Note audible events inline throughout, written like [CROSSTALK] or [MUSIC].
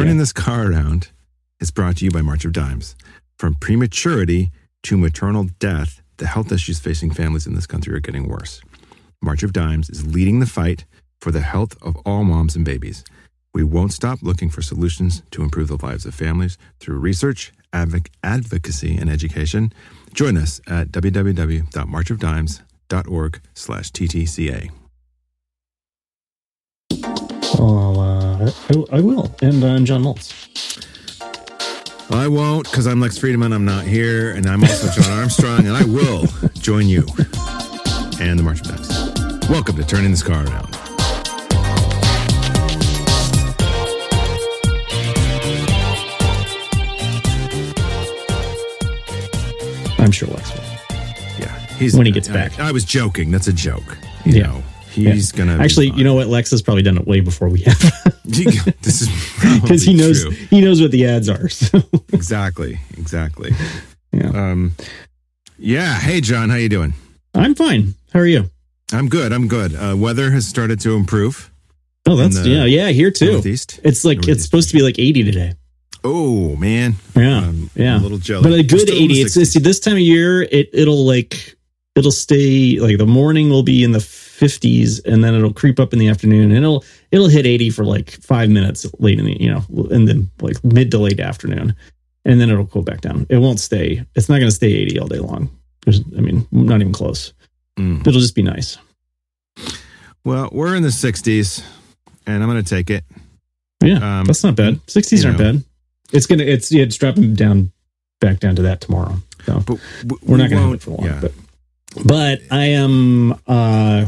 Turning this car around is brought to you by March of Dimes. From prematurity to maternal death, the health issues facing families in this country are getting worse. March of Dimes is leading the fight for the health of all moms and babies. We won't stop looking for solutions to improve the lives of families through research, advoc- advocacy, and education. Join us at www.marchofdimes.org slash TTCA. I'll, uh, I, I will. And uh, I'm John Moltz. I won't because I'm Lex Friedman. I'm not here. And I'm also John Armstrong, and I will join you and the March of Dimes. Welcome to Turning This Car Around. I'm sure Lex will. Yeah. He's, When he gets I- back. I, was joking. That's a joke. You Yeah. know, he's going to. Actually, you know what? Lex has probably done it way before we have, [LAUGHS] this is [LAUGHS] because he knows true. he knows what the ads are. So [LAUGHS] Exactly. Exactly. yeah, Um, yeah. Hey, John, how you doing? I'm fine. How are you? I'm good. I'm good. Uh, weather has started to improve. Oh, that's yeah, yeah. Here too. Northeast. It's like it's supposed to be like 80 today. Oh man. Yeah, Um, yeah. I'm a little jealous. but a good still in the 80. It's, 60s. it's this time of year. It it'll like it'll stay like the morning will be in the 50s, and then it'll creep up in the afternoon, and it'll it'll hit 80 for like five minutes late in the you know, and then like mid to late afternoon, and then it'll cool back down. It won't stay. It's not going to stay 80 all day long. There's, I mean, not even close. Mm. It'll just be nice. Well, we're in the 60s, and I'm going to take it. Yeah, Um, that's not bad. 60s aren't know. bad. It's gonna it's yeah, it's dropping down back down to that tomorrow. So But we're not gonna have it for long. Yeah. But but I am uh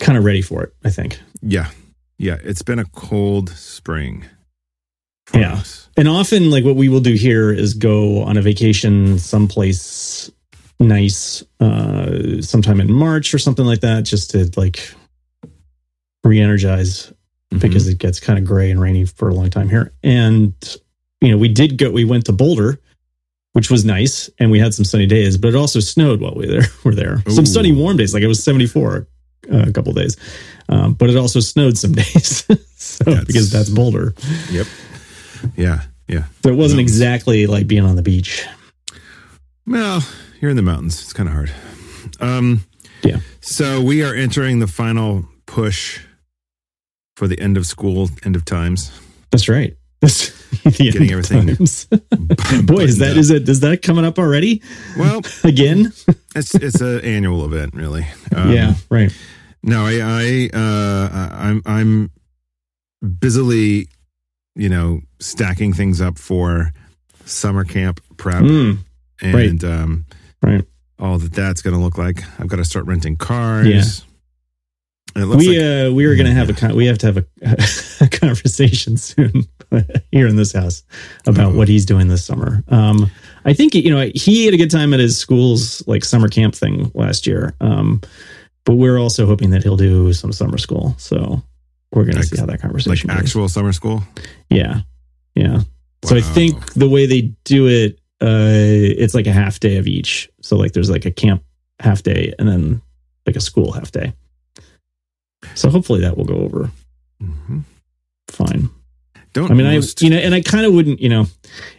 kind of ready for it, I think. yeah. Yeah. It's been a cold spring. Yeah. us. And often like what we will do here is go on a vacation someplace nice uh sometime in March or something like that just to like re-energize Mhm. because it gets kind of gray and rainy for a long time here. And you know, we did go we went to Boulder, which was nice, and we had some sunny days, but it also snowed while we there [LAUGHS] were there. Some sunny warm days, like it was 74 uh, a couple days. Um, but it also snowed some [LAUGHS] days. [LAUGHS] so That's- because that's Boulder. Yep. Yeah. Yeah. So it wasn't exactly like being on the beach. Well, you're in the mountains. It's kind of hard. Um, Yeah. So we are entering the final push for the end of school, end of times. That's right. That's [LAUGHS] Getting everything. [LAUGHS] Boy, is that buttoned is it is that coming up already Well, [LAUGHS] again? it's it's an annual event, really. Um, yeah, right. No, I, I, uh, I'm, I'm busily, you know, stacking things up for summer camp prep Mm, and um, right. all that that's going to look like. I've got to start renting cars. Yeah. And it looks we like, uh we are gonna have a con- we have to have a, a conversation soon [LAUGHS] here in this house about Oh. what he's doing this summer. Um, I think you know he had a good time at his school's like summer camp thing last year. Um, but we're also hoping that he'll do some summer school. So we're gonna see how that like conversation goes. actual summer school. Yeah, yeah. So I think the way they do it, uh, it's like a half day of each. So like there's like a camp half day and then like a school half day. So hopefully that will go over Mhm. fine. Don't I mean, I you know, and I kind of wouldn't, you know,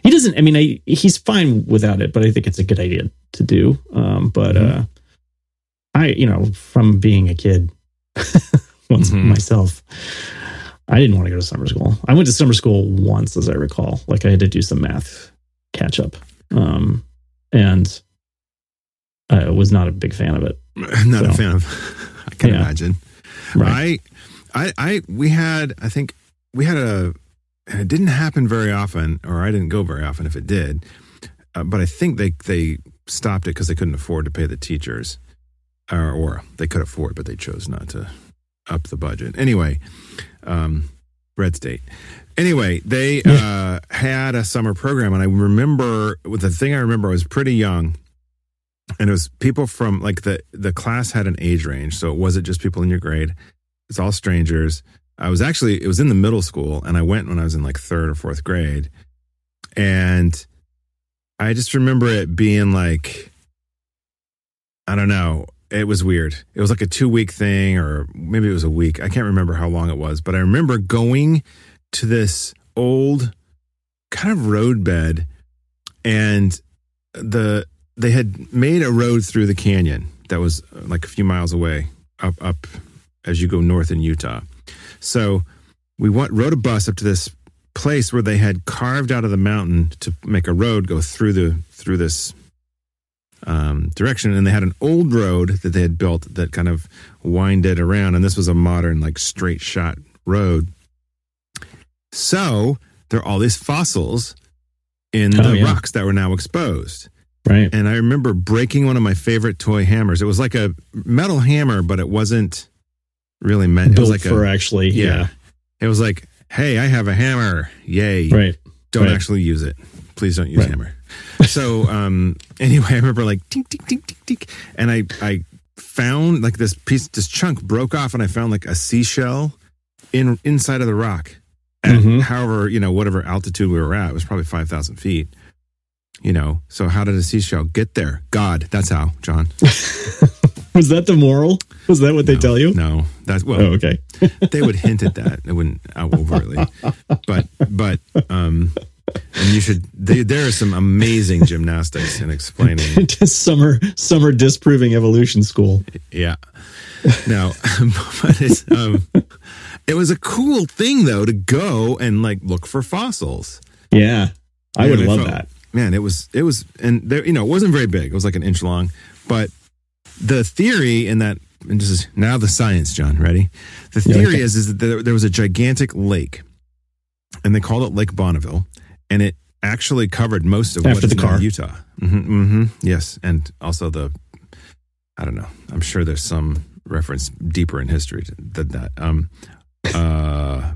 he doesn't. I mean, I he's fine without it, but I think it's a good idea to do. Um, but Mhm. uh, I, you know, from being a kid [LAUGHS] once Mhm. myself, I didn't want to go to summer school. I went to summer school once, as I recall. Like I had to do some math catch up, um, and I was not a big fan of it. [LAUGHS] Not a fan of. [LAUGHS] I can Yeah. imagine. I, I, I, we had, I think we had a, and it didn't happen very often, or I didn't go very often if it did. Uh, but I think they they stopped it because they couldn't afford to pay the teachers, or, or they could afford, but they chose not to up the budget. Anyway, um, red state. Anyway, they [LAUGHS] uh, had a summer program, and I remember with the thing I remember I was pretty young, and it was people from like the the class had an age range, so it wasn't just people in your grade. It's all strangers. I was actually it was in the middle school, and I went when I was in like third or fourth grade, and I just remember it being like, I don't know. It was weird. It was like a two week thing, or maybe it was a week. I can't remember how long it was, but I remember going to this old kind of roadbed, and the they had made a road through the canyon that was like a few miles away up up as you go north in Utah. So we went, rode a bus up to this place where they had carved out of the mountain to make a road go through the through this um, direction, and they had an old road that they had built that kind of winded around, and this was a modern like straight shot road. So there are all these fossils in Oh, the yeah. rocks that were now exposed. Right. And I remember breaking one of my favorite toy hammers. It was like a metal hammer, but it wasn't really meant. It was like for a, actually. yeah. Yeah. It was like, hey, I have a hammer. Yay. Right. Don't right. actually use it. Please don't use Right. hammer. So [LAUGHS] um anyway, I remember like tink tink tink tink tink. And I I found like this piece this chunk broke off and I found like a seashell in inside of the rock. At Mhm. however, you know, whatever altitude we were at, it was probably five thousand feet. You know, so how did a seashell get there? God, that's how, John. [LAUGHS] [LAUGHS] Was that the moral? Was that what they tell you? No, that's well, Oh, okay. [LAUGHS] they would hint at that. They wouldn't out overtly, but but um, and you should. They, there are some amazing gymnastics in explaining. [LAUGHS] summer summer disproving evolution school. Yeah, no, but it's um, it was a cool thing though to go and like look for fossils. Yeah. I Man, would love felt- that. Man, it was it was, and there you know it wasn't very big. It was like an inch long, but the theory in that and this is now the science, John. Ready? The Yeah, theory okay. is is that there, there was a gigantic lake, and they called it Lake Bonneville, and it actually covered most of After what is the now car. Utah. hmm hmm Yes, and also the I don't know. I'm sure there's some reference deeper in history than that. Um, uh,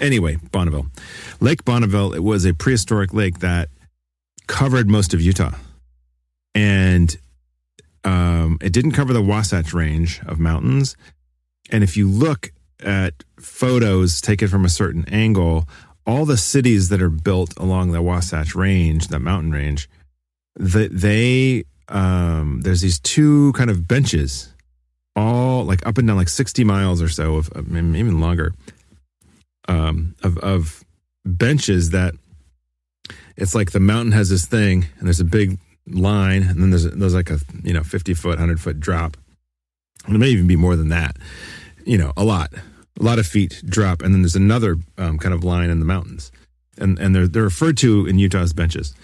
anyway, Bonneville, Lake Bonneville. It was a prehistoric lake that covered most of Utah, and um, it didn't cover the Wasatch Range of mountains. And if you look at photos taken from a certain angle, all the cities that are built along the Wasatch Range, that mountain range, that they um, there's these two kind of benches, all like up and down like sixty miles or so of, even longer, um, of of benches that it's like the mountain has this thing, and there's a big line, and then there's there's like a you know fifty foot, hundred foot drop, and it may even be more than that, you know, a lot, a lot of feet drop, and then there's another um, kind of line in the mountains, and and they're they're referred to in Utah as benches,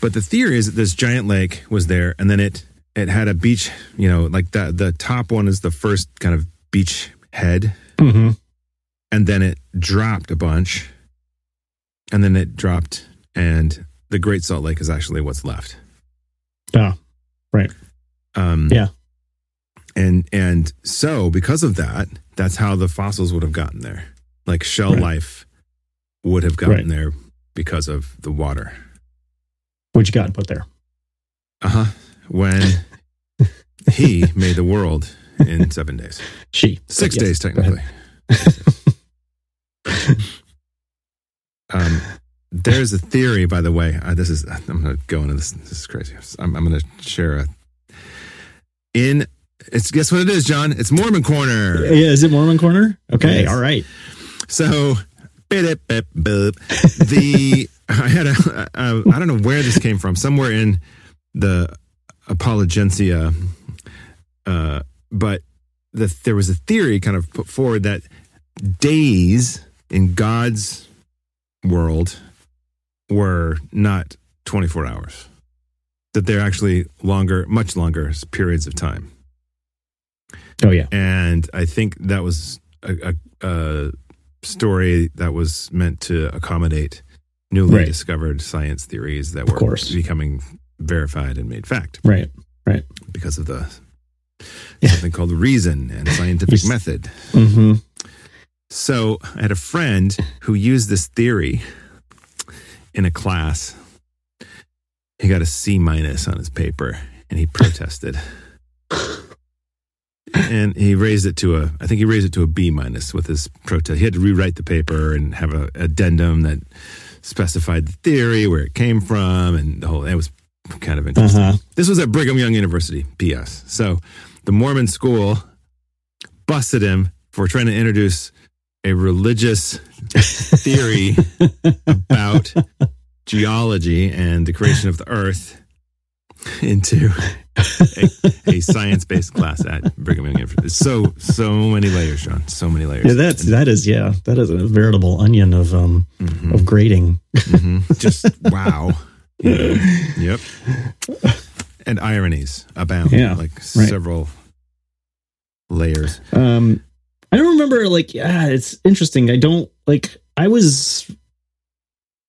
but the theory is that this giant lake was there, and then it it had a beach, you know, like the the top one is the first kind of beach head, hmm and then it dropped a bunch, and then it dropped, and the Great Salt Lake is actually what's left. Yeah. Right. Um, Yeah. And and so because of that, that's how the fossils would have gotten there. Like shell Right. life would have gotten Right. there because of the water. What you got put there? Uh huh. When [LAUGHS] he made the world in seven days, [LAUGHS] She. six Yes. days technically. [LAUGHS] um, there's a theory, by the way. Uh, this is I'm going to go into this. This is crazy. I'm, I'm going to share a. In it's guess what it is, John? It's Mormon Corner. Yeah, is it Mormon Corner? Okay, Yes. all right. So, the [LAUGHS] I had a, a I don't know where this came from. Somewhere in the Apologencia, uh, but the, there was a theory kind of put forward that days in God's world were not 24 hours. That they're actually longer, much longer periods of time Oh yeah. and I think that was a, a, a story that was meant to accommodate newly Right. discovered science theories that were becoming verified and made fact Right. Right. Because of the Yeah. something called reason and scientific method. Mm-hmm. So I had a friend who used this theory in a class. He got a C minus on his paper and he protested. and he raised it to a I think he raised it to a B minus with his protest. He had to rewrite the paper and have an addendum that specified the theory, where it came from, and the whole it was kind of interesting. Uh-huh. This was at Brigham Young University, PS. So the Mormon school busted him for trying to introduce a religious theory about geology and the creation of the earth into a, a science-based class at Brigham Young University. So so many layers, Sean. So many layers. Yeah, that's that is yeah, that is a veritable onion of um Mhm, of grading. mhm. Just [LAUGHS] wow. Know, yep. And ironies abound. Yeah, like right. several layers. Um, I don't remember like yeah, it's interesting. I don't like I was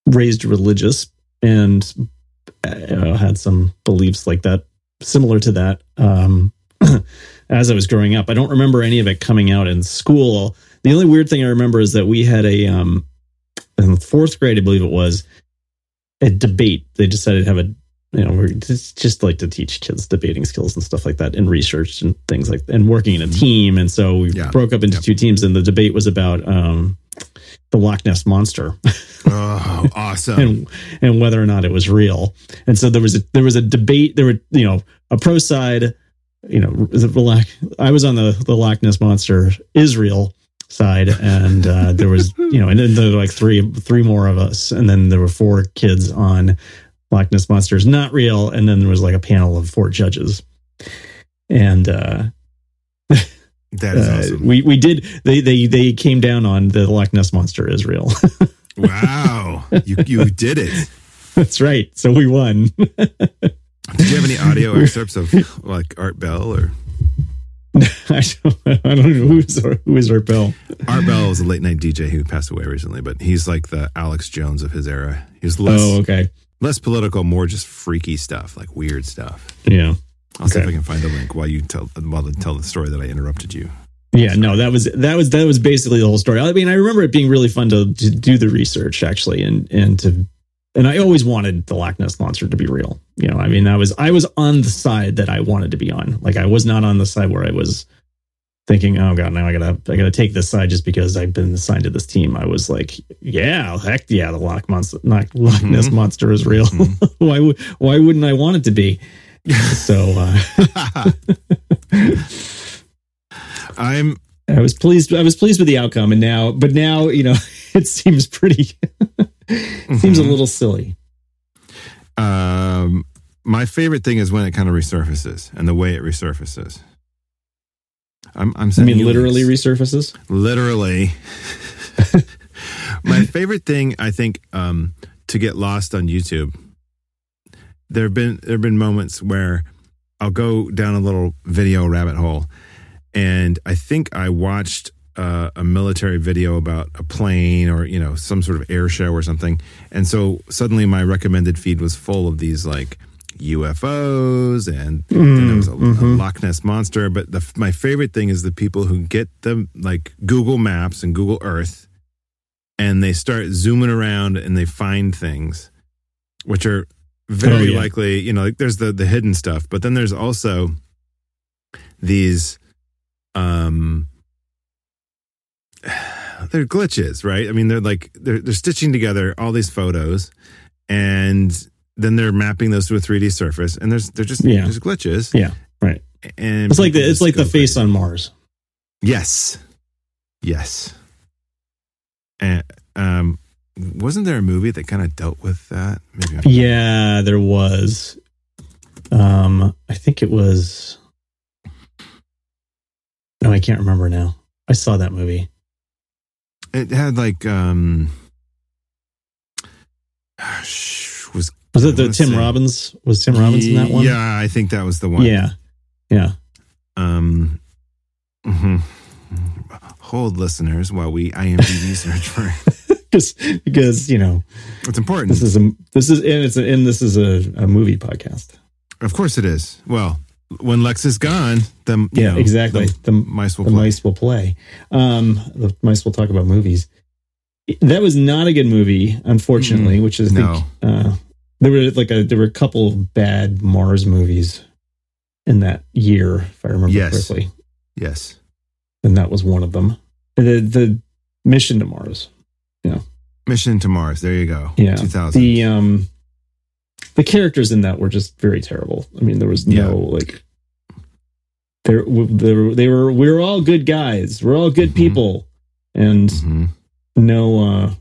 raised religious and uh, had some beliefs like that, similar to that. Um, [CLEARS THROAT] as I was growing up, I don't remember any of it coming out in school. The only weird thing I remember is that we had a um, in fourth grade, I believe it was, a debate. They decided to have a you know, we're just, just like to teach kids debating skills and stuff like that and research and things like and working in a team. And so we Yeah. broke up into Yep. two teams and the debate was about um, the Loch Ness monster [LAUGHS] Oh, awesome. and and whether or not it was real. And so there was a there was a debate. There were you know a pro side, you know the. I was on the the Loch Ness monster is real side, and uh, there was [LAUGHS] you know and then there were like three three more of us, and then there were four kids on Loch Ness monster is not real, and then there was like a panel of four judges, and. uh that is uh, awesome. We we did they they they came down on the Loch Ness monster is real. [LAUGHS] wow. You you did it. That's right. So we won. [LAUGHS] Did you have any audio excerpts of like Art Bell or [LAUGHS] I don't, I don't know who's our, who is Art Bell. Art Bell was a late night DJ who passed away recently, but he's like the Alex Jones of his era. He's less Oh, okay. less political, more just freaky stuff, like weird stuff. Yeah. I'll see if I can find the link while you tell while I tell the story that I interrupted you. Yeah, no, that was that was that was basically the whole story. I mean, I remember it being really fun to, to do the research actually, and and to and I always wanted the Loch Ness monster to be real. You know, I mean, I was I was on the side that I wanted to be on. Like, I was not on the side where I was thinking, oh god, now I gotta I gotta take this side just because I've been assigned to this team. I was like, yeah, heck yeah, the Loch monster, Loch, Loch Ness Mhm. monster is real. Mhm. [LAUGHS] why would why wouldn't I want it to be? So. uh [LAUGHS] I'm I was pleased. I was pleased with the outcome, and now, but now, you know, [LAUGHS] it seems pretty. [LAUGHS] seems a Mhm. little silly. um my favorite thing is when it kind of resurfaces and the way it resurfaces. I'm I'm I mean, literally links. resurfaces. literally my favorite thing i think um to get lost on youtube there have been there have been moments where i'll go down a little video rabbit hole and i think i watched uh, a military video about a plane or you know some sort of air show or something and so suddenly my recommended feed was full of these like ufos and then there was a, a Mhm. Loch Ness monster. But the, my favorite thing is the people who get the like Google Maps and Google Earth, and they start zooming around and they find things, which are very Oh, yeah. likely. You know, like there's the the hidden stuff, but then there's also these um [SIGHS] they're glitches right i mean they're like they're, they're stitching together all these photos and then they're mapping those to a 3d surface and there's they're just Yeah. there's glitches Yeah, right. and It's like the it's like the face crazy. on Mars. yes yes and um wasn't there a movie that kind of dealt with that maybe I'm- Yeah, there was. Um, I think it was. No, I can't remember now. I saw that movie. it had like um [SIGHS] was Was it the Tim say- Robbins? Was Tim Robbins in that one? yeah i think that was the one yeah, yeah. Um, mhm. [LAUGHS] hold listeners while we IMDb search for it. [LAUGHS] because because you know It's important. this is a this is and it's a, and this is a, a movie podcast. of course, it is. Well, when Lex is gone, then Yeah, know, exactly. The The, mice will the play. mice will play. Um, the mice will talk about movies. That was not a good movie, unfortunately. Which is I No. think uh, there were like a there were a couple of bad Mars movies in that year, if I remember Yes. correctly, Yes. and that was one of them. The the mission to Mars. Mission to Mars. There you go. Yeah. 2000. The um the characters in that were just very terrible. I mean, there was no like there there they were we were all good guys. We're all good Mhm. people. and Mhm. no, uh,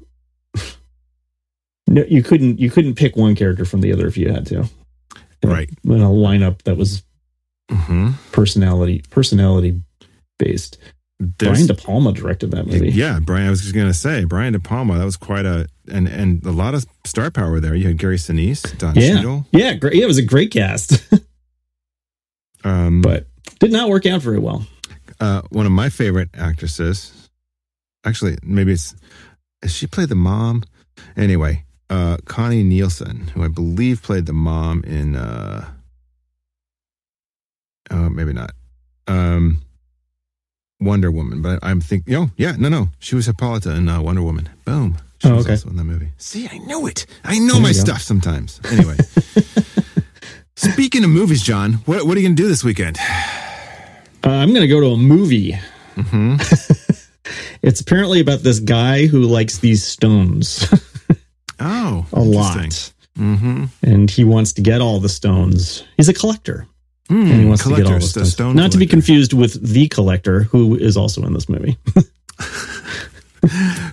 no, you couldn't you couldn't pick one character from the other if you had to. Right. in a lineup that was Mhm. personality personality based. Brian De Palma directed that movie. Yeah, Brian. I was just gonna say Brian De Palma. That was quite a and and a lot of star power there. You had Gary Sinise, Don Yeah. Cheadle. Yeah, great. Yeah, it was a great cast, [LAUGHS] Um, but did not work out very well. uh, one of my favorite actresses. Actually, maybe it's has she played the mom? Anyway, uh, Connie Nielsen, who I believe played the mom in. Uh, uh, maybe not. Um, Wonder Woman, but I'm thinking, oh yeah, no, no, she was Hippolyta in uh, Wonder Woman. Boom. She Oh, was okay. also in that movie. See, I know it. I know There my stuff sometimes. Anyway, [LAUGHS] speaking of movies, John, what what are you gonna do this weekend? Uh, I'm going to go to a movie. hmm [LAUGHS] It's apparently about this guy who likes these stones [LAUGHS] Oh, a lot, Mm-hmm. and he wants to get all the stones. He's a collector, and he wants to get all the collectors, the stones. stone Not to be confused with the collector, who is also in this movie. [LAUGHS]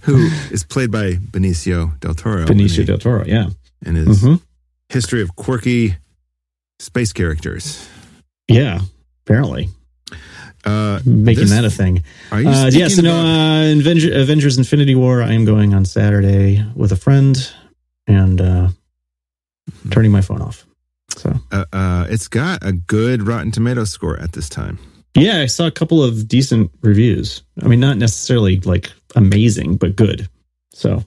who is played by Benicio del Toro. Benicio in, del Toro. Yeah. And his hmm history of quirky space characters. Yeah. Apparently, Uh, making this- that a thing. Are you Uh, yeah. So speaking no, uh, Avenger, Avengers: Infinity War. I am going on Saturday with a friend, and uh, turning my phone off. So uh, uh, it's got a good Rotten Tomato score at this time. yeah, I saw a couple of decent reviews. I mean, not necessarily like amazing, but good. So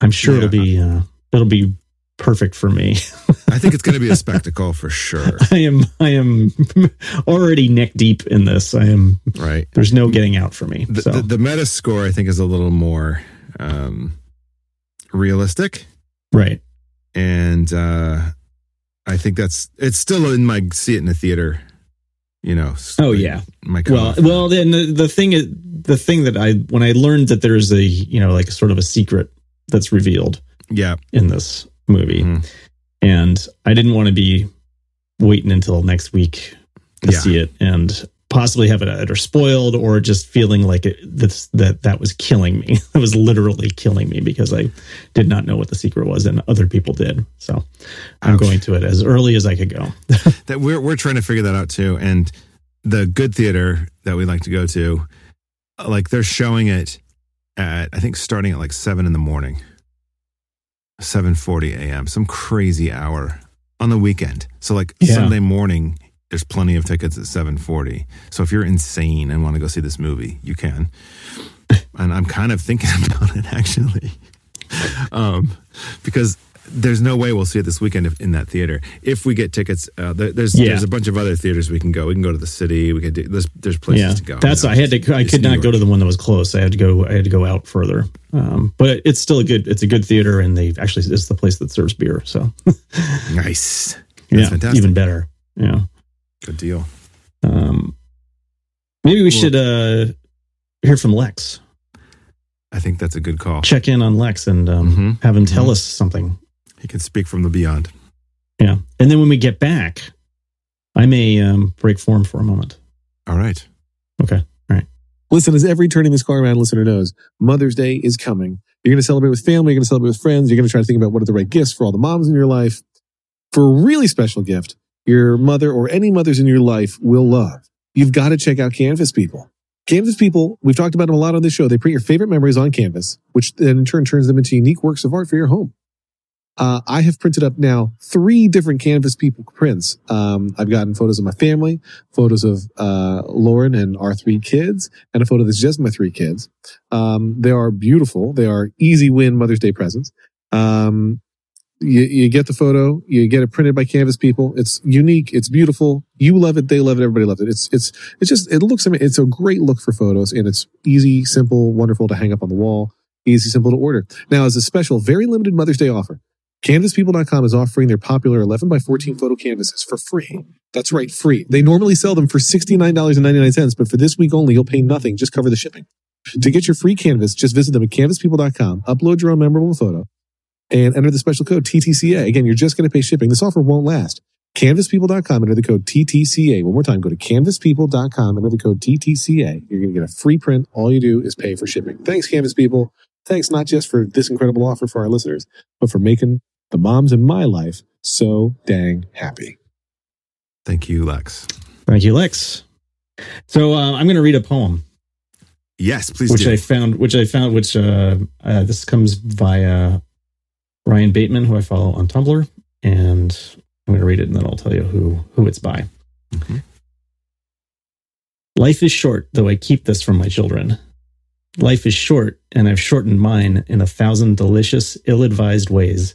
I'm sure Yeah. it'll be uh, it'll be perfect for me. [LAUGHS] I think it's going to be a spectacle for sure. [LAUGHS] I am I am already neck deep in this. I am. Right. There's no getting out for me. The, so the, the meta score, I think, is a little more um, realistic. right. and uh I think that's it's still in my see it in the theater. You know. Oh yeah. My Well, well, then the, the thing is, the thing that I when I learned that there's a you know like sort of a secret that's revealed yeah. in this movie, Mhm. and I didn't want to be waiting until next week to Yeah. see it and possibly have it either spoiled or just feeling like it that's that that was killing me. [LAUGHS] it was literally killing me because I did not know what the secret was and other people did. So I'm Ouch. going to it as early as I could go. [LAUGHS] That we're we're trying to figure that out too. And the good theater that we like to go to, like they're showing it at I think starting at like seven in the morning, seven forty a.m. Some crazy hour on the weekend. So like Yeah. Sunday morning, there's plenty of tickets at seven forty. So if you're insane and want to go see this movie, you can. And I'm kind of thinking [LAUGHS] about it actually, um, because there's no way we'll see it this weekend if, in that theater. If we get tickets, uh, there, there's Yeah. there's a bunch of other theaters we can go. We can go to the city. We could do there's there's places yeah, to go. that's you know. I had to. I could not go to the one that was close. I had to go. I had to go out further. Um, but it's still a good. It's a good theater, and they actually it's the place that serves beer. So [LAUGHS] nice. That's yeah, fantastic. even better. Yeah. Good deal. Um, maybe we should uh hear from Lex. I think that's a good call. Check in on Lex and um, Mhm. have him tell Mhm. us something. He can speak from the beyond. Yeah, and then when we get back, I may um, break form for a moment. All right. Okay. All right. Listen, as every Turning This Car Around listener knows, Mother's Day is coming. You're going to celebrate with family. You're going to celebrate with friends. You're going to try to think about what are the right gifts for all the moms in your life. For a really special gift, your mother or any mothers in your life will love. You've got to check out Canvas People. Canvas People, we've talked about them a lot on this show. They print your favorite memories on canvas, which then in turn turns them into unique works of art for your home. Uh, I have printed up now three different Canvas People prints. Um, I've gotten photos of my family, photos of uh, Lauren and our three kids, and a photo that's just my three kids. Um, they are beautiful. They are easy win Mother's Day presents. Um, you, you get the photo, you get it printed by Canvas people. It's unique. It's beautiful. You love it. They love it. Everybody loves it. It's, it's, it's just, it looks, mean, it's a great look for photos and it's easy, simple, wonderful to hang up on the wall. Easy, simple to order. Now, as a special, very limited Mother's Day offer, CanvasPeople.com is offering their popular 11 by 14 photo canvases for free. That's right, free. They normally sell them for $69.99, but for this week only, you'll pay nothing. Just cover the shipping. To get your free canvas, just visit them at canvaspeople.com, upload your own memorable photo, and enter the special code TTCA. Again, you're just going to pay shipping. This offer won't last. canvaspeople.com, enter the code TTCA. One more time, go to canvaspeople.com, enter the code TTCA. You're going to get a free print. All you do is pay for shipping. Thanks, Canvas People. Thanks not just for this incredible offer for our listeners, but for making the moms in my life so dang happy. Thank you, Lex. Thank you, Lex. So uh, I'm going to read a poem, Yes, please which do. I found, which I found, which uh, uh, this comes via Ryan Bateman, who I follow on Tumblr, and I'm going to read it, and then I'll tell you who who it's by. Mhm. Life is short, though I keep this from my children. Life is short, and I've shortened mine in a thousand delicious, ill advised ways.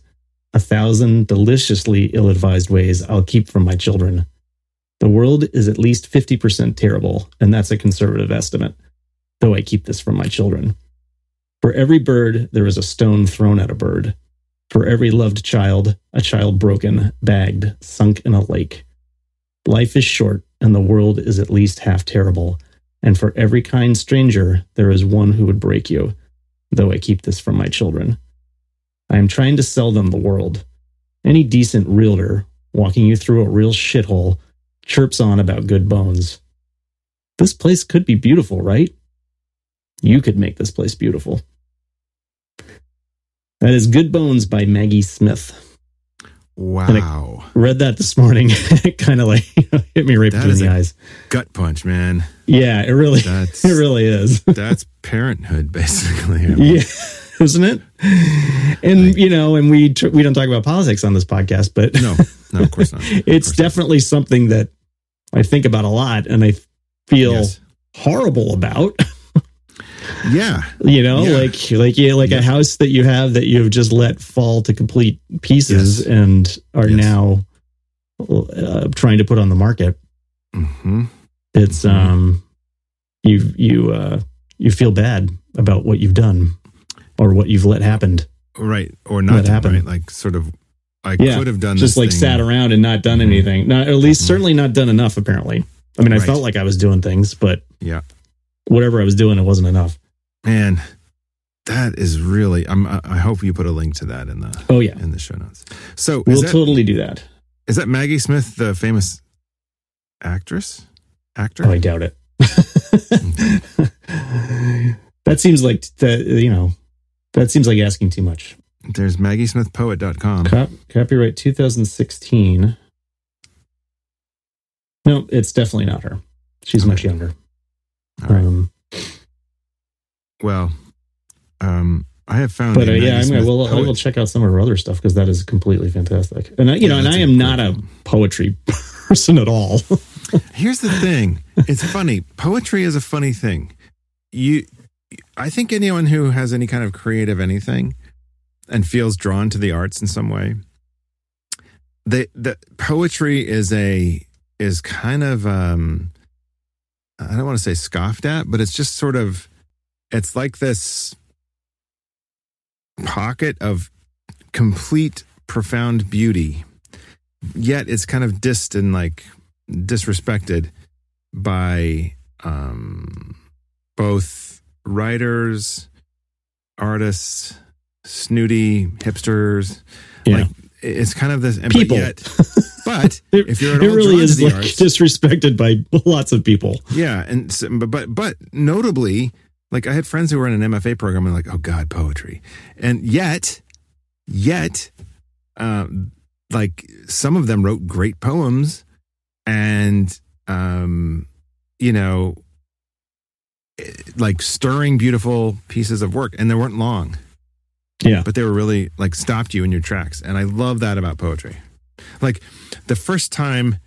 A thousand deliciously ill advised ways I'll keep from my children. The world is at least 50% terrible, and that's a conservative estimate, though I keep this from my children. For every bird, there is a stone thrown at a bird. For every loved child, a child broken, bagged, sunk in a lake. Life is short, and the world is at least half terrible. And for every kind stranger, there is one who would break you, though I keep this from my children. I am trying to sell them the world. Any decent realtor walking you through a real shithole chirps on about good bones. This place could be beautiful, right? You could make this place beautiful. That is Good Bones by Maggie Smith. wow. Read that this morning. [LAUGHS] it kind of like [LAUGHS] hit me right That between the eyes. Gut punch, man. Yeah, it really, [LAUGHS] That's it really is. that's parenthood, basically. yeah, isn't it? And you know, and we tr- we don't talk about politics on this podcast, but No, no, of course not. Of it's course not. definitely something that I think about a lot, and I feel Yes. horrible about. Yeah, you know, Yeah. like like yeah, like a house that you have that you've just let fall to complete pieces Yes. and are Yes. now uh, trying to put on the market. hmm It's Mhm. um, you you uh you feel bad about what you've done or what you've let happened. right or not. happen. Right, like sort of. I Yeah, could have done Just like thing. sat around and not done Mhm. anything. Not at least Mhm. certainly not done enough. Apparently, I mean, I felt like I was doing things, but Yeah, whatever I was doing, it wasn't enough. Man, that is really. I'm. I hope you put a link to that in the Oh yeah, in the show notes. So we'll that, totally do that. is that Maggie Smith, the famous actress? Actor? Oh, I doubt it. [LAUGHS] that seems like that. You know, that seems like asking too much. There's MaggieSmithPoet.com. Cop, copyright 2016. No, it's definitely not her. She's much younger. All right. Um, Well, um, I have found. but uh, yeah, I'm gonna, Smith well, I will check out some of her other stuff because that is completely fantastic. And I, you Yeah, know, and I am not a poetry [LAUGHS] person at all. [LAUGHS] Here's the thing. It's funny. Poetry is a funny thing. You I think anyone who has any kind of creative anything and feels drawn to the arts in some way, the the poetry is a is kind of um I don't want to say scoffed at, but it's just sort of it's like this pocket of complete profound beauty. Yet it's kind of dissed and like disrespected by um, both writers, artists, snooty hipsters. Yeah. Like it's kind of this and People. But, yet, [LAUGHS] but It, if you're at it all really is like arts, disrespected by [LAUGHS] lots of people. yeah, and but but but notably, like I had friends who were in an MFA program and like, oh God, poetry, and yet, yet, um, like some of them wrote great poems, and um, you know, eh, like stirring, beautiful pieces of work, and they weren't long. Yeah. but they were really like stopped you in your tracks, and I love that about poetry. Like the first time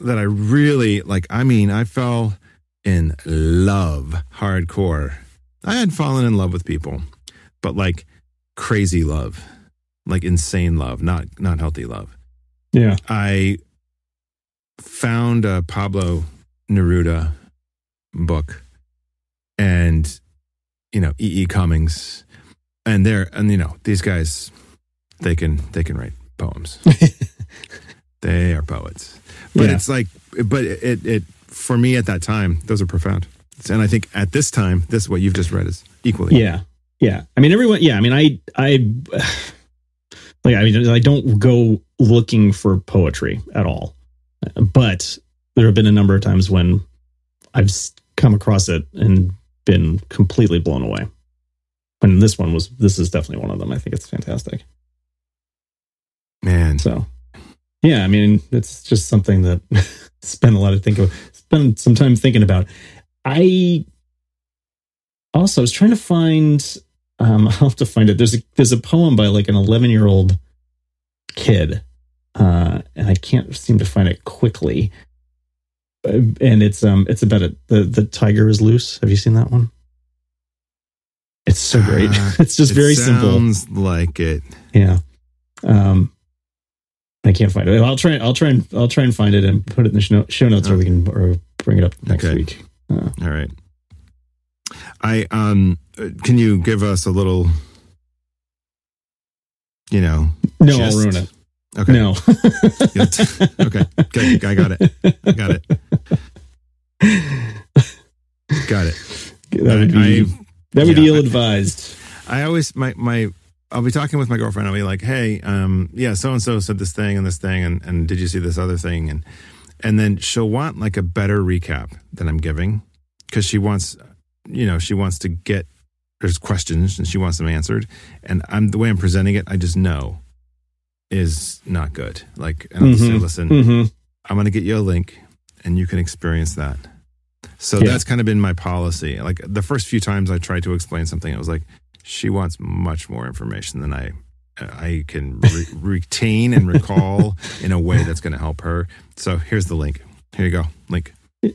that I really like, I mean, I fell in love hardcore. I had fallen in love with people, but like crazy love, like insane love, not not healthy love. Yeah. I found a Pablo Neruda book and you know E. E. Cummings and they're and you know these guys they can they can write poems [LAUGHS] they are poets but Yeah. it's like but it it for me at that time those are profound and I think at this time this what you've just read is equally Yeah. Yeah. I mean, everyone, yeah. I mean, I, I, [SIGHS] like I mean I don't go looking for poetry at all, but there have been a number of times when I've come across it and been completely blown away. And this one was this is definitely one of them. I think it's fantastic. Man, So, yeah, I mean, it's just something that [LAUGHS] spend a lot of think of, spend some time thinking about. I also was trying to find. Um, [LAUGHS] I'll have to find it. There's a there's a poem by like an 11 year old kid, uh, and I can't seem to find it quickly. Uh, And it's um it's about it. The the tiger is loose. Have you seen that one? It's so great. Uh, [LAUGHS] it's just very simple. Sounds like it. Yeah. Um, I can't find it. I'll try. I'll try and I'll try and find it and put it in the show, show notes, or we can or bring it up next Okay. week. Uh, All right. I um can you give us a little you know no, Just- I'll ruin it. okay No. [LAUGHS] T- okay okay I got it I got it got it That would I, be that would be yeah, I- ill advised. I always my my I'll be talking with my girlfriend I'll be like hey um yeah so and so said this thing and this thing and and did you see this other thing and and then she'll want like a better recap than I'm giving because she wants you know she wants to get there's questions and she wants them answered and I'm the way I'm presenting it I just know is not good like and I'll just say listen hmm I'm going to get you a link and you can experience that. So Yeah. that's kind of been my policy. Like the first few times I tried to explain something, it was like, she wants much more information than I I can re- [LAUGHS] retain and recall in a way that's going to help her. So here's the link. Here you go, link. [SIGHS]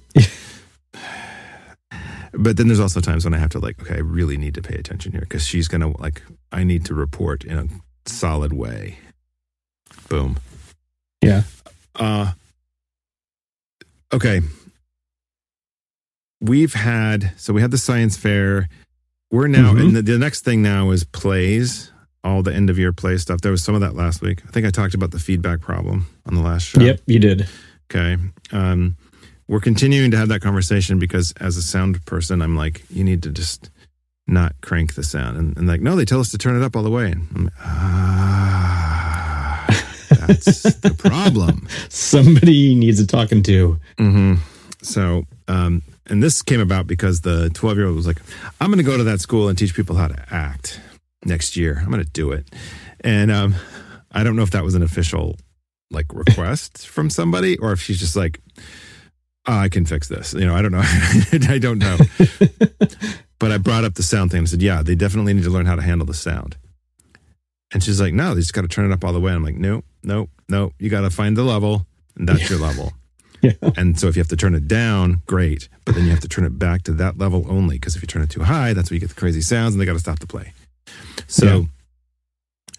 But then there's also times when I have to like, okay, I really need to pay attention here because she's gonna like, I need to report in a solid way. Boom. Yeah. Uh, okay. We've had so we had the science fair. We're now Mhm. and the, the next thing now is plays. All the end of year play stuff. There was some of that last week. I think I talked about the feedback problem on the last show. Yep, you did. Okay. Um, we're continuing to have that conversation because as a sound person, I'm like, you need to just not crank the sound. And, and like, no, they tell us to turn it up all the way. And I'm like, ah, [LAUGHS] that's the problem. Somebody needs a talking to. hmm So, um, and this came about because the 12 year old was like, I'm going to go to that school and teach people how to act next year. I'm going to do it. And um, I don't know if that was an official like request from somebody or if she's just like, oh, I can fix this. You know, I don't know. [LAUGHS] I don't know. [LAUGHS] But I brought up the sound thing and said, yeah, they definitely need to learn how to handle the sound. And she's like, no, they just got to turn it up all the way. And I'm like, no, no, no. You got to find the level, and that's your level. Yeah. And so if you have to turn it down, great. But then you have to turn it back to that level only because if you turn it too high, that's where you get the crazy sounds and they got to stop the play. So Yeah.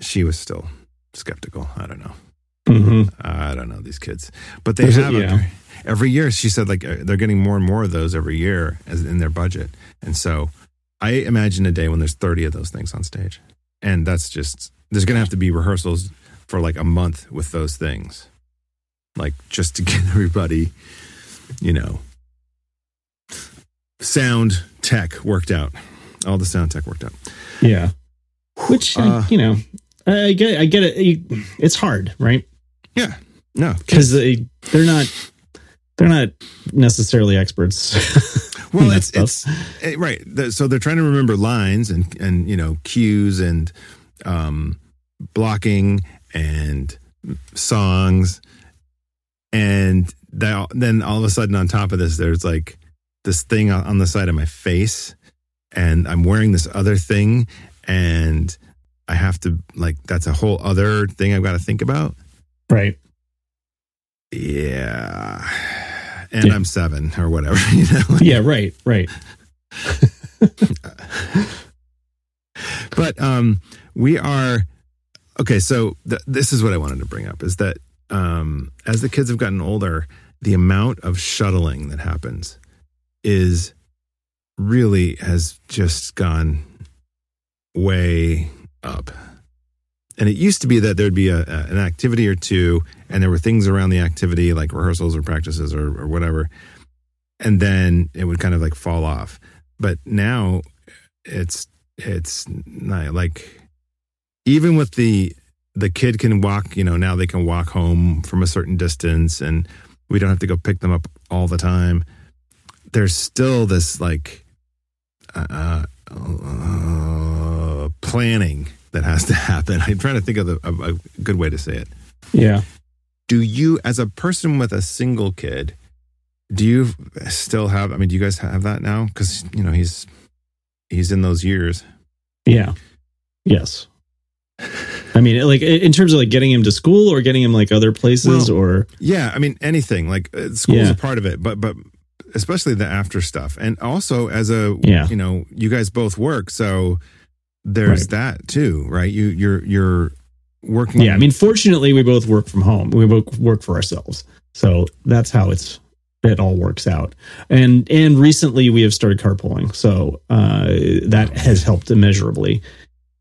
she was still skeptical. I don't know. hmm I don't know these kids, but they There's a- have yeah. every year. She said like uh, they're getting more and more of those every year as in their budget, and so I imagine a day when there's 30 of those things on stage, and that's just there's gonna have to be rehearsals for like a month with those things, like just to [LAUGHS] get everybody, you know, sound tech worked out, all the sound tech worked out. Yeah. Which Uh, you know, I get. I get it. It's hard, right? Yeah. No, Because they they're not they're not necessarily experts. [LAUGHS] Well, it's stuff. it's eh, right. So they're trying to remember lines and and you know cues and um, blocking and songs, and that, then all of a sudden on top of this, there's like this thing on the side of my face, and I'm wearing this other thing, and I have to like that's a whole other thing I've got to think about. right. Yeah. And Yeah. I'm seven or whatever, [LAUGHS] you know. [LAUGHS] Yeah. Right. Right. [LAUGHS] but um we are okay so th- this is what i wanted to bring up is that um as the kids have gotten older the amount of shuttling that happens is really has just gone way up. And it used to be that there'd be a, a- an activity or two and there were things around the activity like rehearsals or practices or, or whatever and then it would kind of like fall off. But now it's it's not like even with the the kid can walk, you know, now they can walk home from a certain distance and we don't have to go pick them up all the time. There's still this like uh, uh, planning that has to [LAUGHS] happen. I'm trying to think of, the, of a good way to say it. Yeah. Do you, as a person with a single kid, do you still have? I mean, do you guys have that now? Because you know he's he's in those years. Yeah. Yes. [LAUGHS] I mean, like in terms of like getting him to school or getting him like other places Well, or Yeah, I mean anything like uh, school's Yeah. a part of it, but but especially the after stuff, and also as a Yeah. you know you guys both work, so there's Right. that too, right? You you're you're working. yeah. I mean, fortunately, we both work from home. We both work for ourselves, so that's how it's it all works out. And and recently we have started carpooling, so uh, that has helped immeasurably.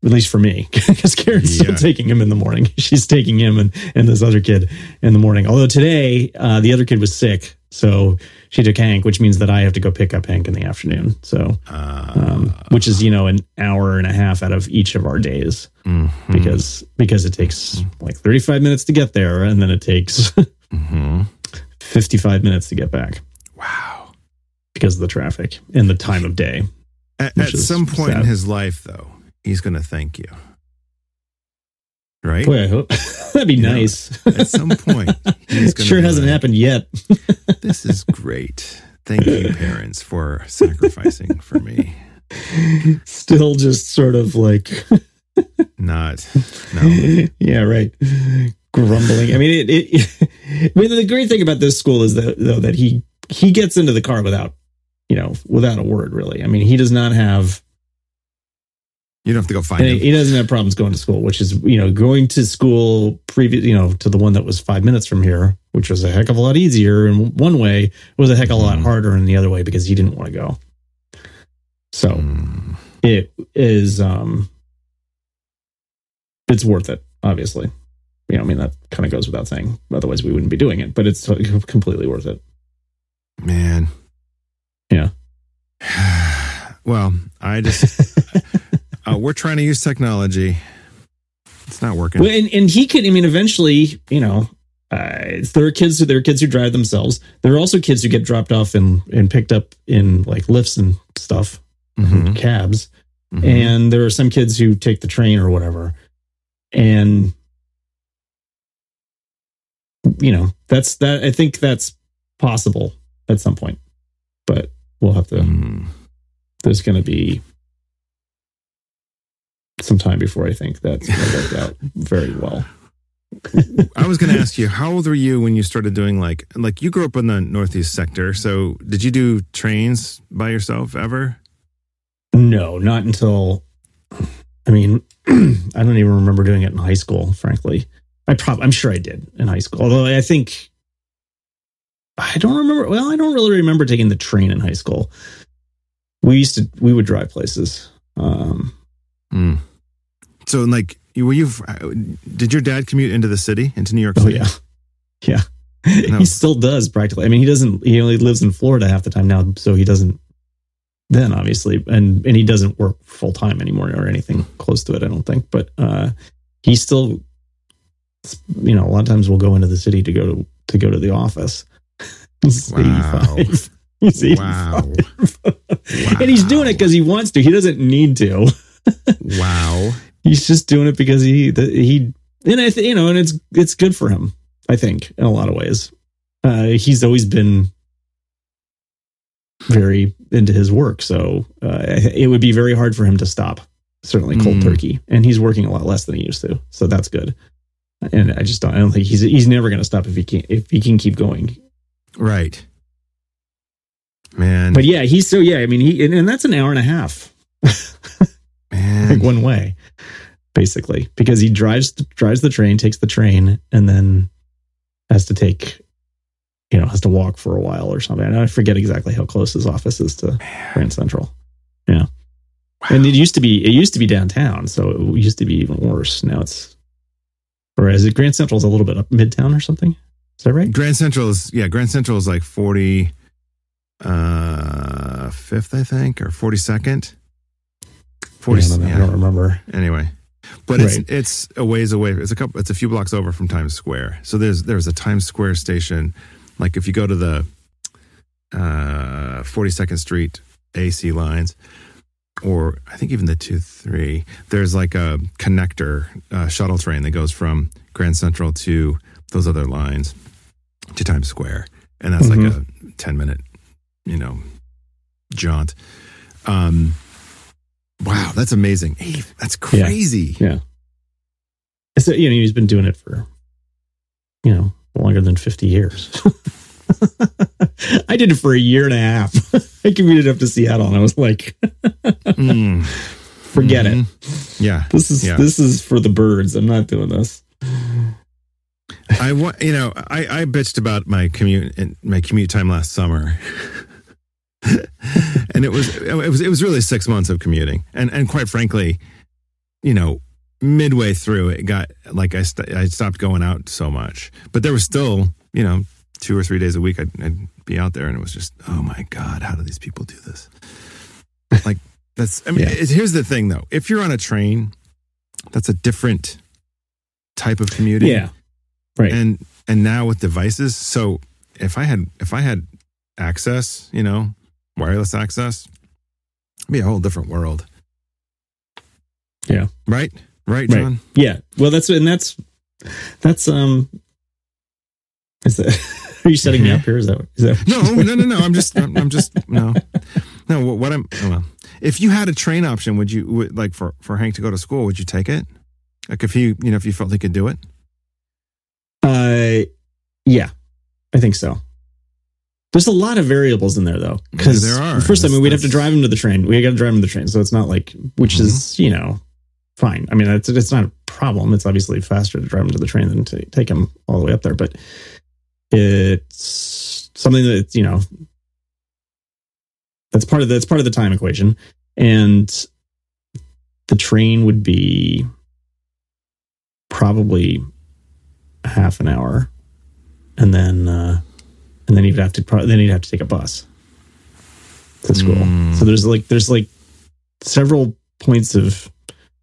At least for me, [LAUGHS] because Karen's still taking him in the morning. [LAUGHS] She's taking him and, and this other kid in the morning. Although today, uh, the other kid was sick. So she took Hank, which means that I have to go pick up Hank in the afternoon. So uh, um, which is you know an hour and a half out of each of our days mhm, because because it takes like 35 minutes to get there and then it takes [LAUGHS] mhm. 55 minutes to get back wow. because of the traffic and the time of day At, at some point in his life, though, he's going to thank you, right? boy i hope [LAUGHS] that'd be You know, nice At some point, [LAUGHS] sure hasn't like, happened yet [LAUGHS] This is great. Thank you, parents, for sacrificing for me. still just sort of like Not no. yeah right grumbling i mean it, it i mean the great thing about this school is that though that he he gets into the car without you know without a word really i mean he does not have You don't have to go find him. he doesn't have problems going to school, which is, you know, going to school previous, you know, to the one that was five minutes from here, which was a heck of a lot easier in one way, was a heck of a lot Mhm. harder in the other way because he didn't want to go. So Mm, it is, um, it's worth it, obviously. You know, I mean, that kind of goes without saying. Otherwise, we wouldn't be doing it, but it's completely worth it. man. Yeah. [SIGHS] Well, I just [LAUGHS] uh, we're trying to use technology. It's not working. Well, and, and he could, I mean, eventually, you know, uh, there are kids who there are kids who drive themselves. There are also kids who get dropped off and and picked up in like lifts and stuff, Mhm, cabs. mhm. And there are some kids who take the train or whatever. And you know, that's that. I think that's possible at some point, but we'll have to. Mm. There's going to be some time before I think that's going to work out very well. I was going to ask you, how old were you when you started doing like like you grew up in the northeast sector? So did you do trains by yourself ever? No, not until I mean, [CLEARS THROAT] I don't even remember doing it in high school, frankly. I probably I'm sure I did in high school. Although I think I don't remember well, I don't really remember taking the train in high school. We used to we would drive places. Um Mm. So like, were you? Did your dad commute into the city, into New York oh City? yeah. [LAUGHS] Yeah. No. he still does practically. I mean, he doesn't he only lives in Florida half the time now, so he doesn't then obviously and and he doesn't work full time anymore or anything close to it, I don't think. But uh he still you know, a lot of times we'll go into the city to go to to go to the office. [LAUGHS] He's Wow. 85. [LAUGHS] He's 85. Wow. And he's doing it because he wants to. He doesn't need to. Wow. He's just doing it because he the, he and I th- you know, and it's it's good for him. I think in a lot of ways. Uh, he's always been very into his work, so uh, it would be very hard for him to stop. Certainly, cold Mm. turkey, and he's working a lot less than he used to, so that's good. And I just don't. I don't think he's he's never going to stop if he can if he can keep going. Right. Man. But yeah, he's so yeah. I mean, he and, and that's an hour and a half. [LAUGHS] man. like one way basically because he drives drives the train takes the train and then has to take you know has to walk for a while or something. I forget exactly how close his office is to grand central. Yeah. And it used to be it used to be downtown so it used to be even worse. Now it's whereas it grand central's a little bit up midtown or something? Is that right? Grand Central is yeah. Grand Central is like forty uh fifth, I think, or forty second. Forty. Yeah, I, don't know, I don't remember Anyway, but it's Right. it's a ways away. It's a couple. It's a few blocks over from Times Square. So there's there's a Times Square station. Like if you go to the uh, 42nd Street AC lines, or I think even the two three. There's like a connector uh, shuttle train that goes from Grand Central to those other lines to Times Square, and that's like a 10 minute, you know, jaunt. Um, wow, that's amazing. Hey, that's crazy. Yeah. So, you know, he's been doing it for, you know, longer than 50 years. [LAUGHS] I did it for a year and a half. [LAUGHS] I commuted up to Seattle and I was like, Mm, [LAUGHS] forget it. mhm. Yeah. This is Yeah. this is for the birds. I'm not doing this. I want you know I, I bitched about my commute and my commute time last summer, [LAUGHS] and it was it was it was really six months of commuting, and and quite frankly, you know, midway through it got like I st- I stopped going out so much, but there was still you know two or three days a week I'd, I'd be out there, and it was just oh my god, how do these people do this? [LAUGHS] Like that's I mean Yeah. it- here's the thing though, if you're on a train, that's a different type of commuting Yeah. Right. and and now with devices so if i had if i had access you know wireless access it'd be a whole different world Yeah. right right Right. john yeah. Well, that's and that's that's um. Is that? [LAUGHS] Are you setting me up here? Is that? Is that? no no no no i'm just i'm, I'm just no no what, what i'm oh, well if you had a train option would you would, like for for hank to go to school would you take it like if you you know if you felt he could do it Uh, yeah, I think so. There's a lot of variables in there though, because There are. first, I mean, we'd have to drive him to the train. We got to drive him to the train, so it's not like, which is you know, fine. I mean, it's it's not a problem. It's obviously faster to drive him to the train than to take him all the way up there, but it's something that you know that's part of the, that's part of the time equation, and the train would be probably half an hour, and then uh, and then you'd have to pro- then you'd have to take a bus to school. Mm. So there's like there's like several points of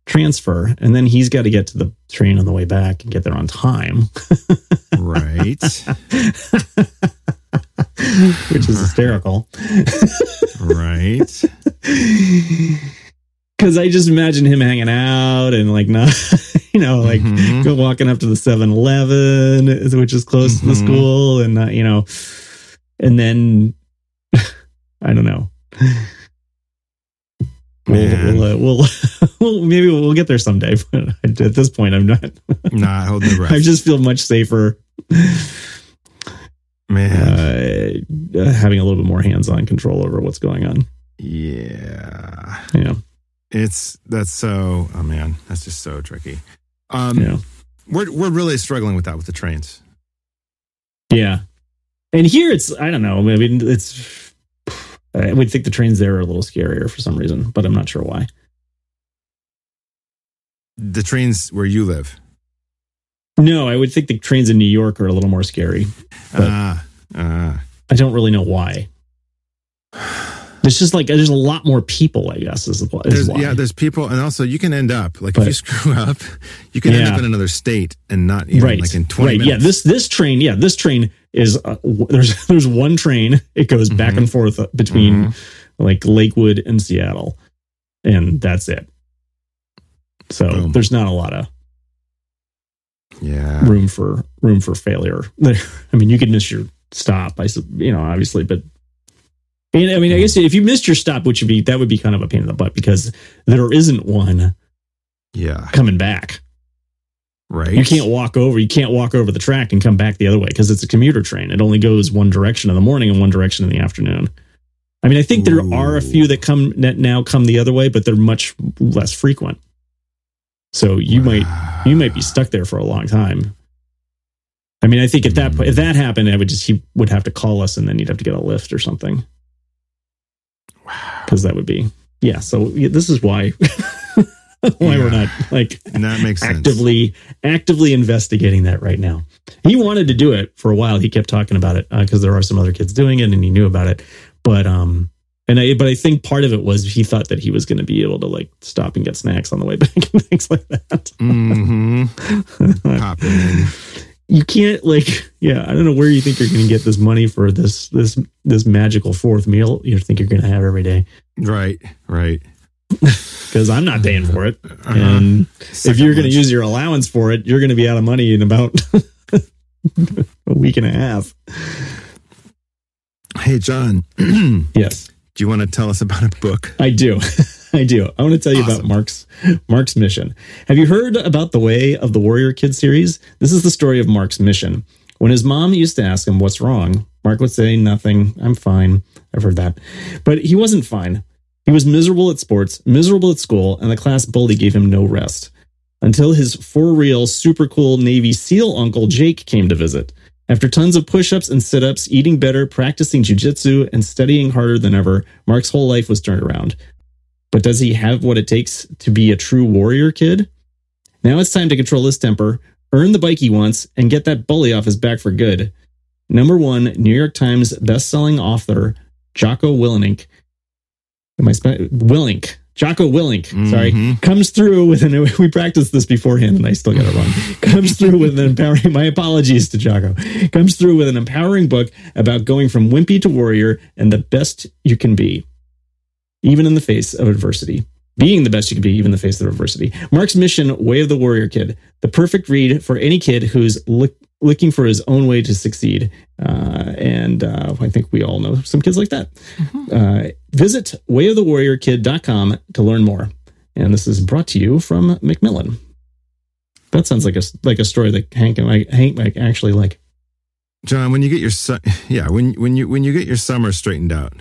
transfer, and then he's got to get to the train on the way back and get there on time, right [LAUGHS] which is hysterical. right [LAUGHS] Because I just imagine him hanging out and like not, [LAUGHS] you know, like Mhm. go walking up to the 7-Eleven, which is close to the Mhm. school, and not, you know, and then [LAUGHS] I don't know. Man. We'll, we'll, uh, we'll, [LAUGHS] we'll maybe we'll get there someday. But at this point, I'm not. not holding the breath I just feel much safer man uh, having a little bit more hands-on control over what's going on. Yeah. Yeah, It's that's so oh man, that's just so tricky. Um yeah, we're we're really struggling with that with the trains. yeah. And here, it's I don't know. I mean, it's. I would think the trains there are a little scarier for some reason, but I'm not sure why. The trains where you live. No, I would think the trains in New York are a little more scary. Ah. ah. I don't really know why. [SIGHS] [SIGHS] [SIGHS] There's just like there's a lot more people, I guess, is, is There's, why. yeah, there's people, and also you can end up like But- if you [LAUGHS] screw up, you can end up in another state and not even right, like in 20 right. minutes. Yeah, this this train, yeah, this train is uh, w- there's [LAUGHS] there's one train. It goes back Mhm. and forth uh, between Mhm. like Lakewood and Seattle, and that's it. So Boom. there's not a lot of yeah, room for room for failure. [LAUGHS] I mean, you could miss your stop, I you know, obviously, but and, I mean, I guess if you missed your stop, which would be that would be kind of a pain in the butt because there isn't one yeah, coming back. right. You can't walk over. You can't walk over the track and come back the other way because it's a commuter train. It only goes one direction in the morning and one direction in the afternoon. I mean, I think there are a few that come that now come the other way, but they're much less frequent. So you might you might be stuck there for a long time. I mean, I think if that Mm. if that happened, I would just he would have to call us, and then you'd have to get a lift or something because that would be yeah. So yeah, this is why [LAUGHS] why we're not like And that makes sense. actively actively investigating that right now. He wanted to do it for a while. He kept talking about it because there are some other kids doing it, and he knew about it. But um, And I, but I think part of it was he thought that he was going to be able to like stop and get snacks on the way back and [LAUGHS] things like that. mm-hmm. [LAUGHS] Popping in. You can't like, [LAUGHS] yeah, I don't know where you think you're going to get this money for this this this magical fourth meal you think you're going to have every day Right, right. [LAUGHS] because I'm not paying for it. Uh-huh. And if you're going to lunch. use your allowance for it, you're going to be out of money in about [LAUGHS] a week and a half. Hey, John, [CLEARS THROAT] yes do you want to tell us about a book? I do. [LAUGHS] I do. I want to tell you about Marc's Marc's mission. Have you heard about the Way of the Warrior Kid series? This is the story of Marc's mission. When his mom used to ask him what's wrong, Marc would say nothing. I'm fine. I've heard that. But he wasn't fine. He was miserable at sports, miserable at school, and the class bully gave him no rest. Until his for real super cool Navy SEAL uncle Jake came to visit. After tons of push ups and sit ups, eating better, practicing jujitsu, and studying harder than ever, Marc's whole life was turned around. But does he have what it takes to be a true warrior kid? Now it's time to control his temper, earn the bike he wants, and get that bully off his back for good. Number one, New York Times best-selling author Jocko Willink. Am I spe- Willink? Jocko Willink, sorry, Mhm. comes through with an. [LAUGHS] We practiced this beforehand, and I still got it wrong. [LAUGHS] comes through with an empowering. My apologies to Jocko. Comes through with an empowering book about going from wimpy to warrior and the best you can be even in the face of adversity. Being the best you can be, even in the face of adversity. Marc's mission, Way of the Warrior Kid, the perfect read for any kid who's look, looking for his own way to succeed. Uh, and uh, I think we all know some kids like that. Uh, visit wayofthewarriorkid.com to learn more. And this is brought to you from Macmillan. That sounds like a like a story that Hank and I, Hank might actually like. John, when you get your su- yeah, when when you when you get your summer straightened out,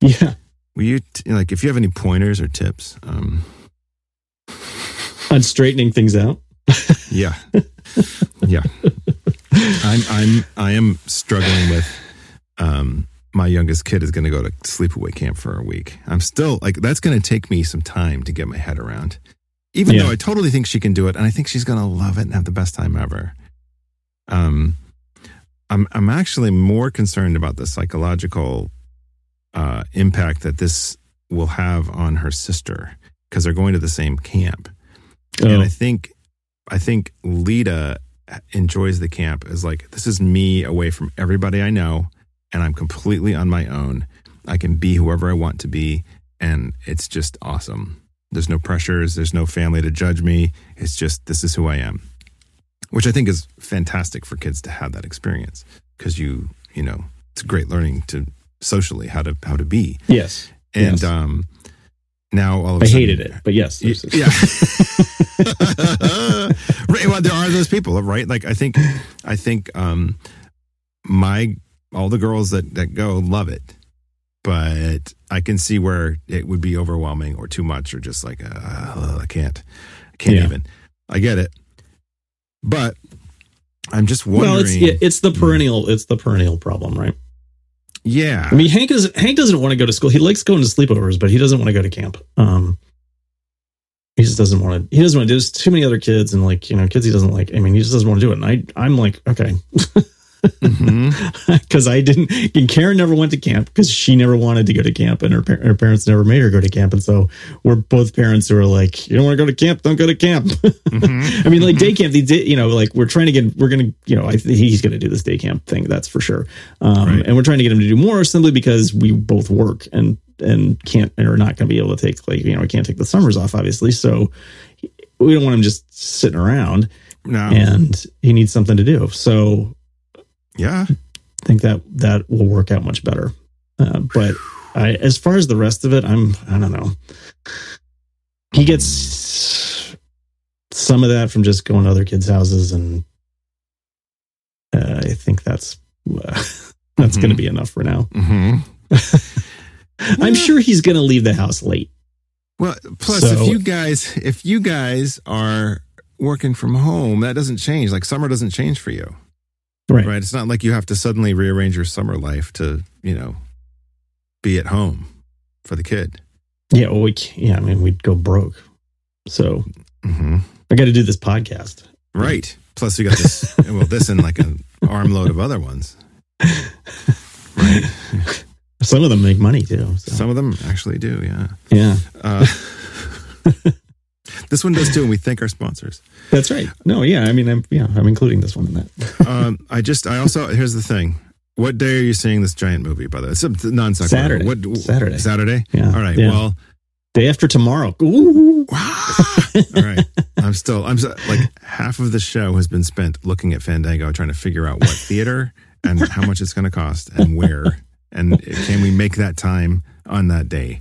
Yeah, will you t- like if you have any pointers or tips? Um, on straightening things out. [LAUGHS] yeah, yeah. I'm I'm I am struggling with. Um, my youngest kid is going to go to sleepaway camp for a week. I'm still like that's going to take me some time to get my head around. Even Yeah. though I totally think she can do it, and I think she's going to love it and have the best time ever. Um, I'm I'm actually more concerned about the psychological uh, impact that this will have on her sister because they're going to the same camp, Oh, and I think I think Lita enjoys the camp as like this is me away from everybody I know, and I'm completely on my own. I can be whoever I want to be, and it's just awesome. There's no pressures. There's no family to judge me. It's just this is who I am, which I think is fantastic for kids to have that experience because you you know it's great learning to socially how to how to be yes. and Yes. um now all of a I sudden, hated it, but yes. Y- yeah [LAUGHS] [LAUGHS] right well there are those people right like i think i think um my all the girls that that go love it but i can see where it would be overwhelming or too much or just like uh, i can't i can't Yeah. even i get it but i'm just wondering well, it's it's the perennial it's the perennial problem, right? Yeah I mean, Hank is Hank doesn't want to go to school. He likes going to sleepovers, but he doesn't want to go to camp. Um, he just doesn't want to. He doesn't want to. There's too many other kids, and like you know, kids he doesn't like. I mean, he just doesn't want to do it. And I, I'm like, okay, [LAUGHS] [LAUGHS] Because I didn't. And Karen never went to camp because she never wanted to go to camp, and her par- her parents never made her go to camp. And so we're both parents who are like, you don't want to go to camp, don't go to camp. [LAUGHS] Mhm. I mean, like day camp, they did, you know, like we're trying to get, we're going to, you know, I he's going to do this day camp thing. That's for sure. Um, Right. and we're trying to get him to do more simply because we both work and, and can't, and are not going to be able to take like, you know, we can't take the summers off, obviously. So we don't want him just sitting around no and he needs something to do. So yeah I think that that will work out much better. Uh, but I, as far as the rest of it, I'm, I don't know. He gets some of that from just going to other kids' houses, and uh, I think that's uh, [LAUGHS] that's going to be enough for now. hmm [LAUGHS] I'm sure he's going to leave the house late. Well, plus So- if you guys if you guys are working from home, that doesn't change. Like summer doesn't change for you, Right. right? It's not like you have to suddenly rearrange your summer life to, you know, be at home for the kid. Yeah. Well, we yeah. I mean, we'd go broke. So hmm I got to do this podcast. Right. Plus you got this [LAUGHS] well, this and like an armload of other ones. Right. Some of them make money too. so. Some of them actually do. Yeah. Yeah, Uh, [LAUGHS] this one does too, and we thank our sponsors. that's right. No, yeah. I mean, I'm yeah, I'm including this one in that. [LAUGHS] Um, I just, I also, here's the thing. What day are you seeing this giant movie? By the way, it's a non Saturday. What Saturday. Saturday. Yeah. All right. Yeah. Well, Day after tomorrow. Ooh. all right. I'm still, I'm so, like half of the show has been spent looking at Fandango, trying to figure out what theater and how much it's going to cost and where, and can we make that time on that day?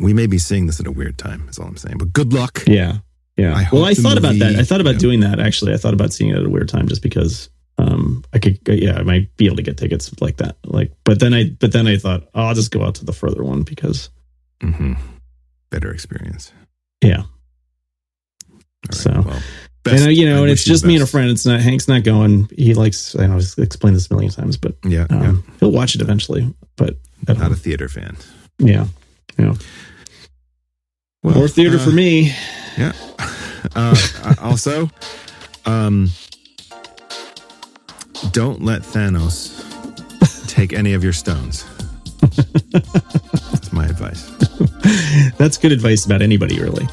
We may be seeing this at a weird time. Is all I'm saying. But good luck. Yeah. Yeah. I well, I thought about that. I thought about yeah. doing that actually. I thought about seeing it at a weird time just because um I could yeah, I might be able to get tickets like that. Like but then I but then I thought, oh, I'll just go out to the further one because hmm Better experience. yeah. Right. So- well, and uh, you know, I and it's just me and a friend. It's not Hank's not going. He likes I know I've explained this a million times, but Yeah, yeah. um, he'll watch it eventually. But Not a theater fan. yeah. Yeah. Well, More theater uh, for me. Yeah. [LAUGHS] Uh, also, um, don't let Thanos take any of your stones. [LAUGHS] That's my advice. That's good advice about anybody, really.